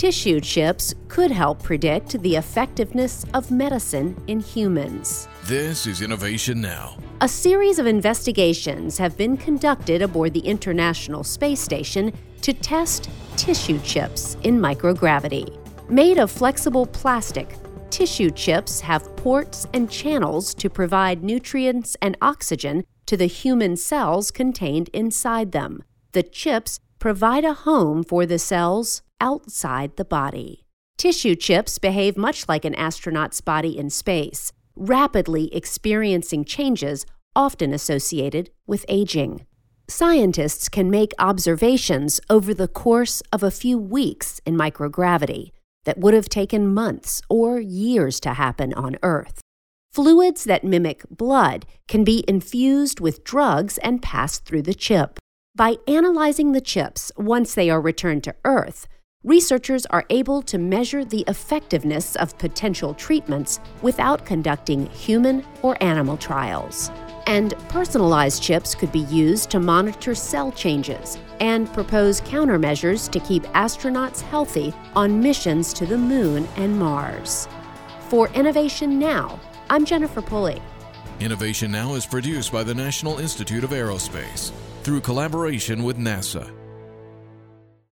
Tissue chips could help predict the effectiveness of medicine in humans. This is Innovation Now. A series of investigations have been conducted aboard the International Space Station to test tissue chips in microgravity. Made of flexible plastic, tissue chips have ports and channels to provide nutrients and oxygen to the human cells contained inside them. The chips provide a home for the cells outside the body. Tissue chips behave much like an astronaut's body in space, rapidly experiencing changes often associated with aging. Scientists can make observations over the course of a few weeks in microgravity that would have taken months or years to happen on Earth. Fluids that mimic blood can be infused with drugs and passed through the chip. By analyzing the chips once they are returned to Earth, researchers are able to measure the effectiveness of potential treatments without conducting human or animal trials. And personalized chips could be used to monitor cell changes and propose countermeasures to keep astronauts healthy on missions to the Moon and Mars. For Innovation Now, I'm Jennifer Pulley. Innovation Now is produced by the National Institute of Aerospace through collaboration with NASA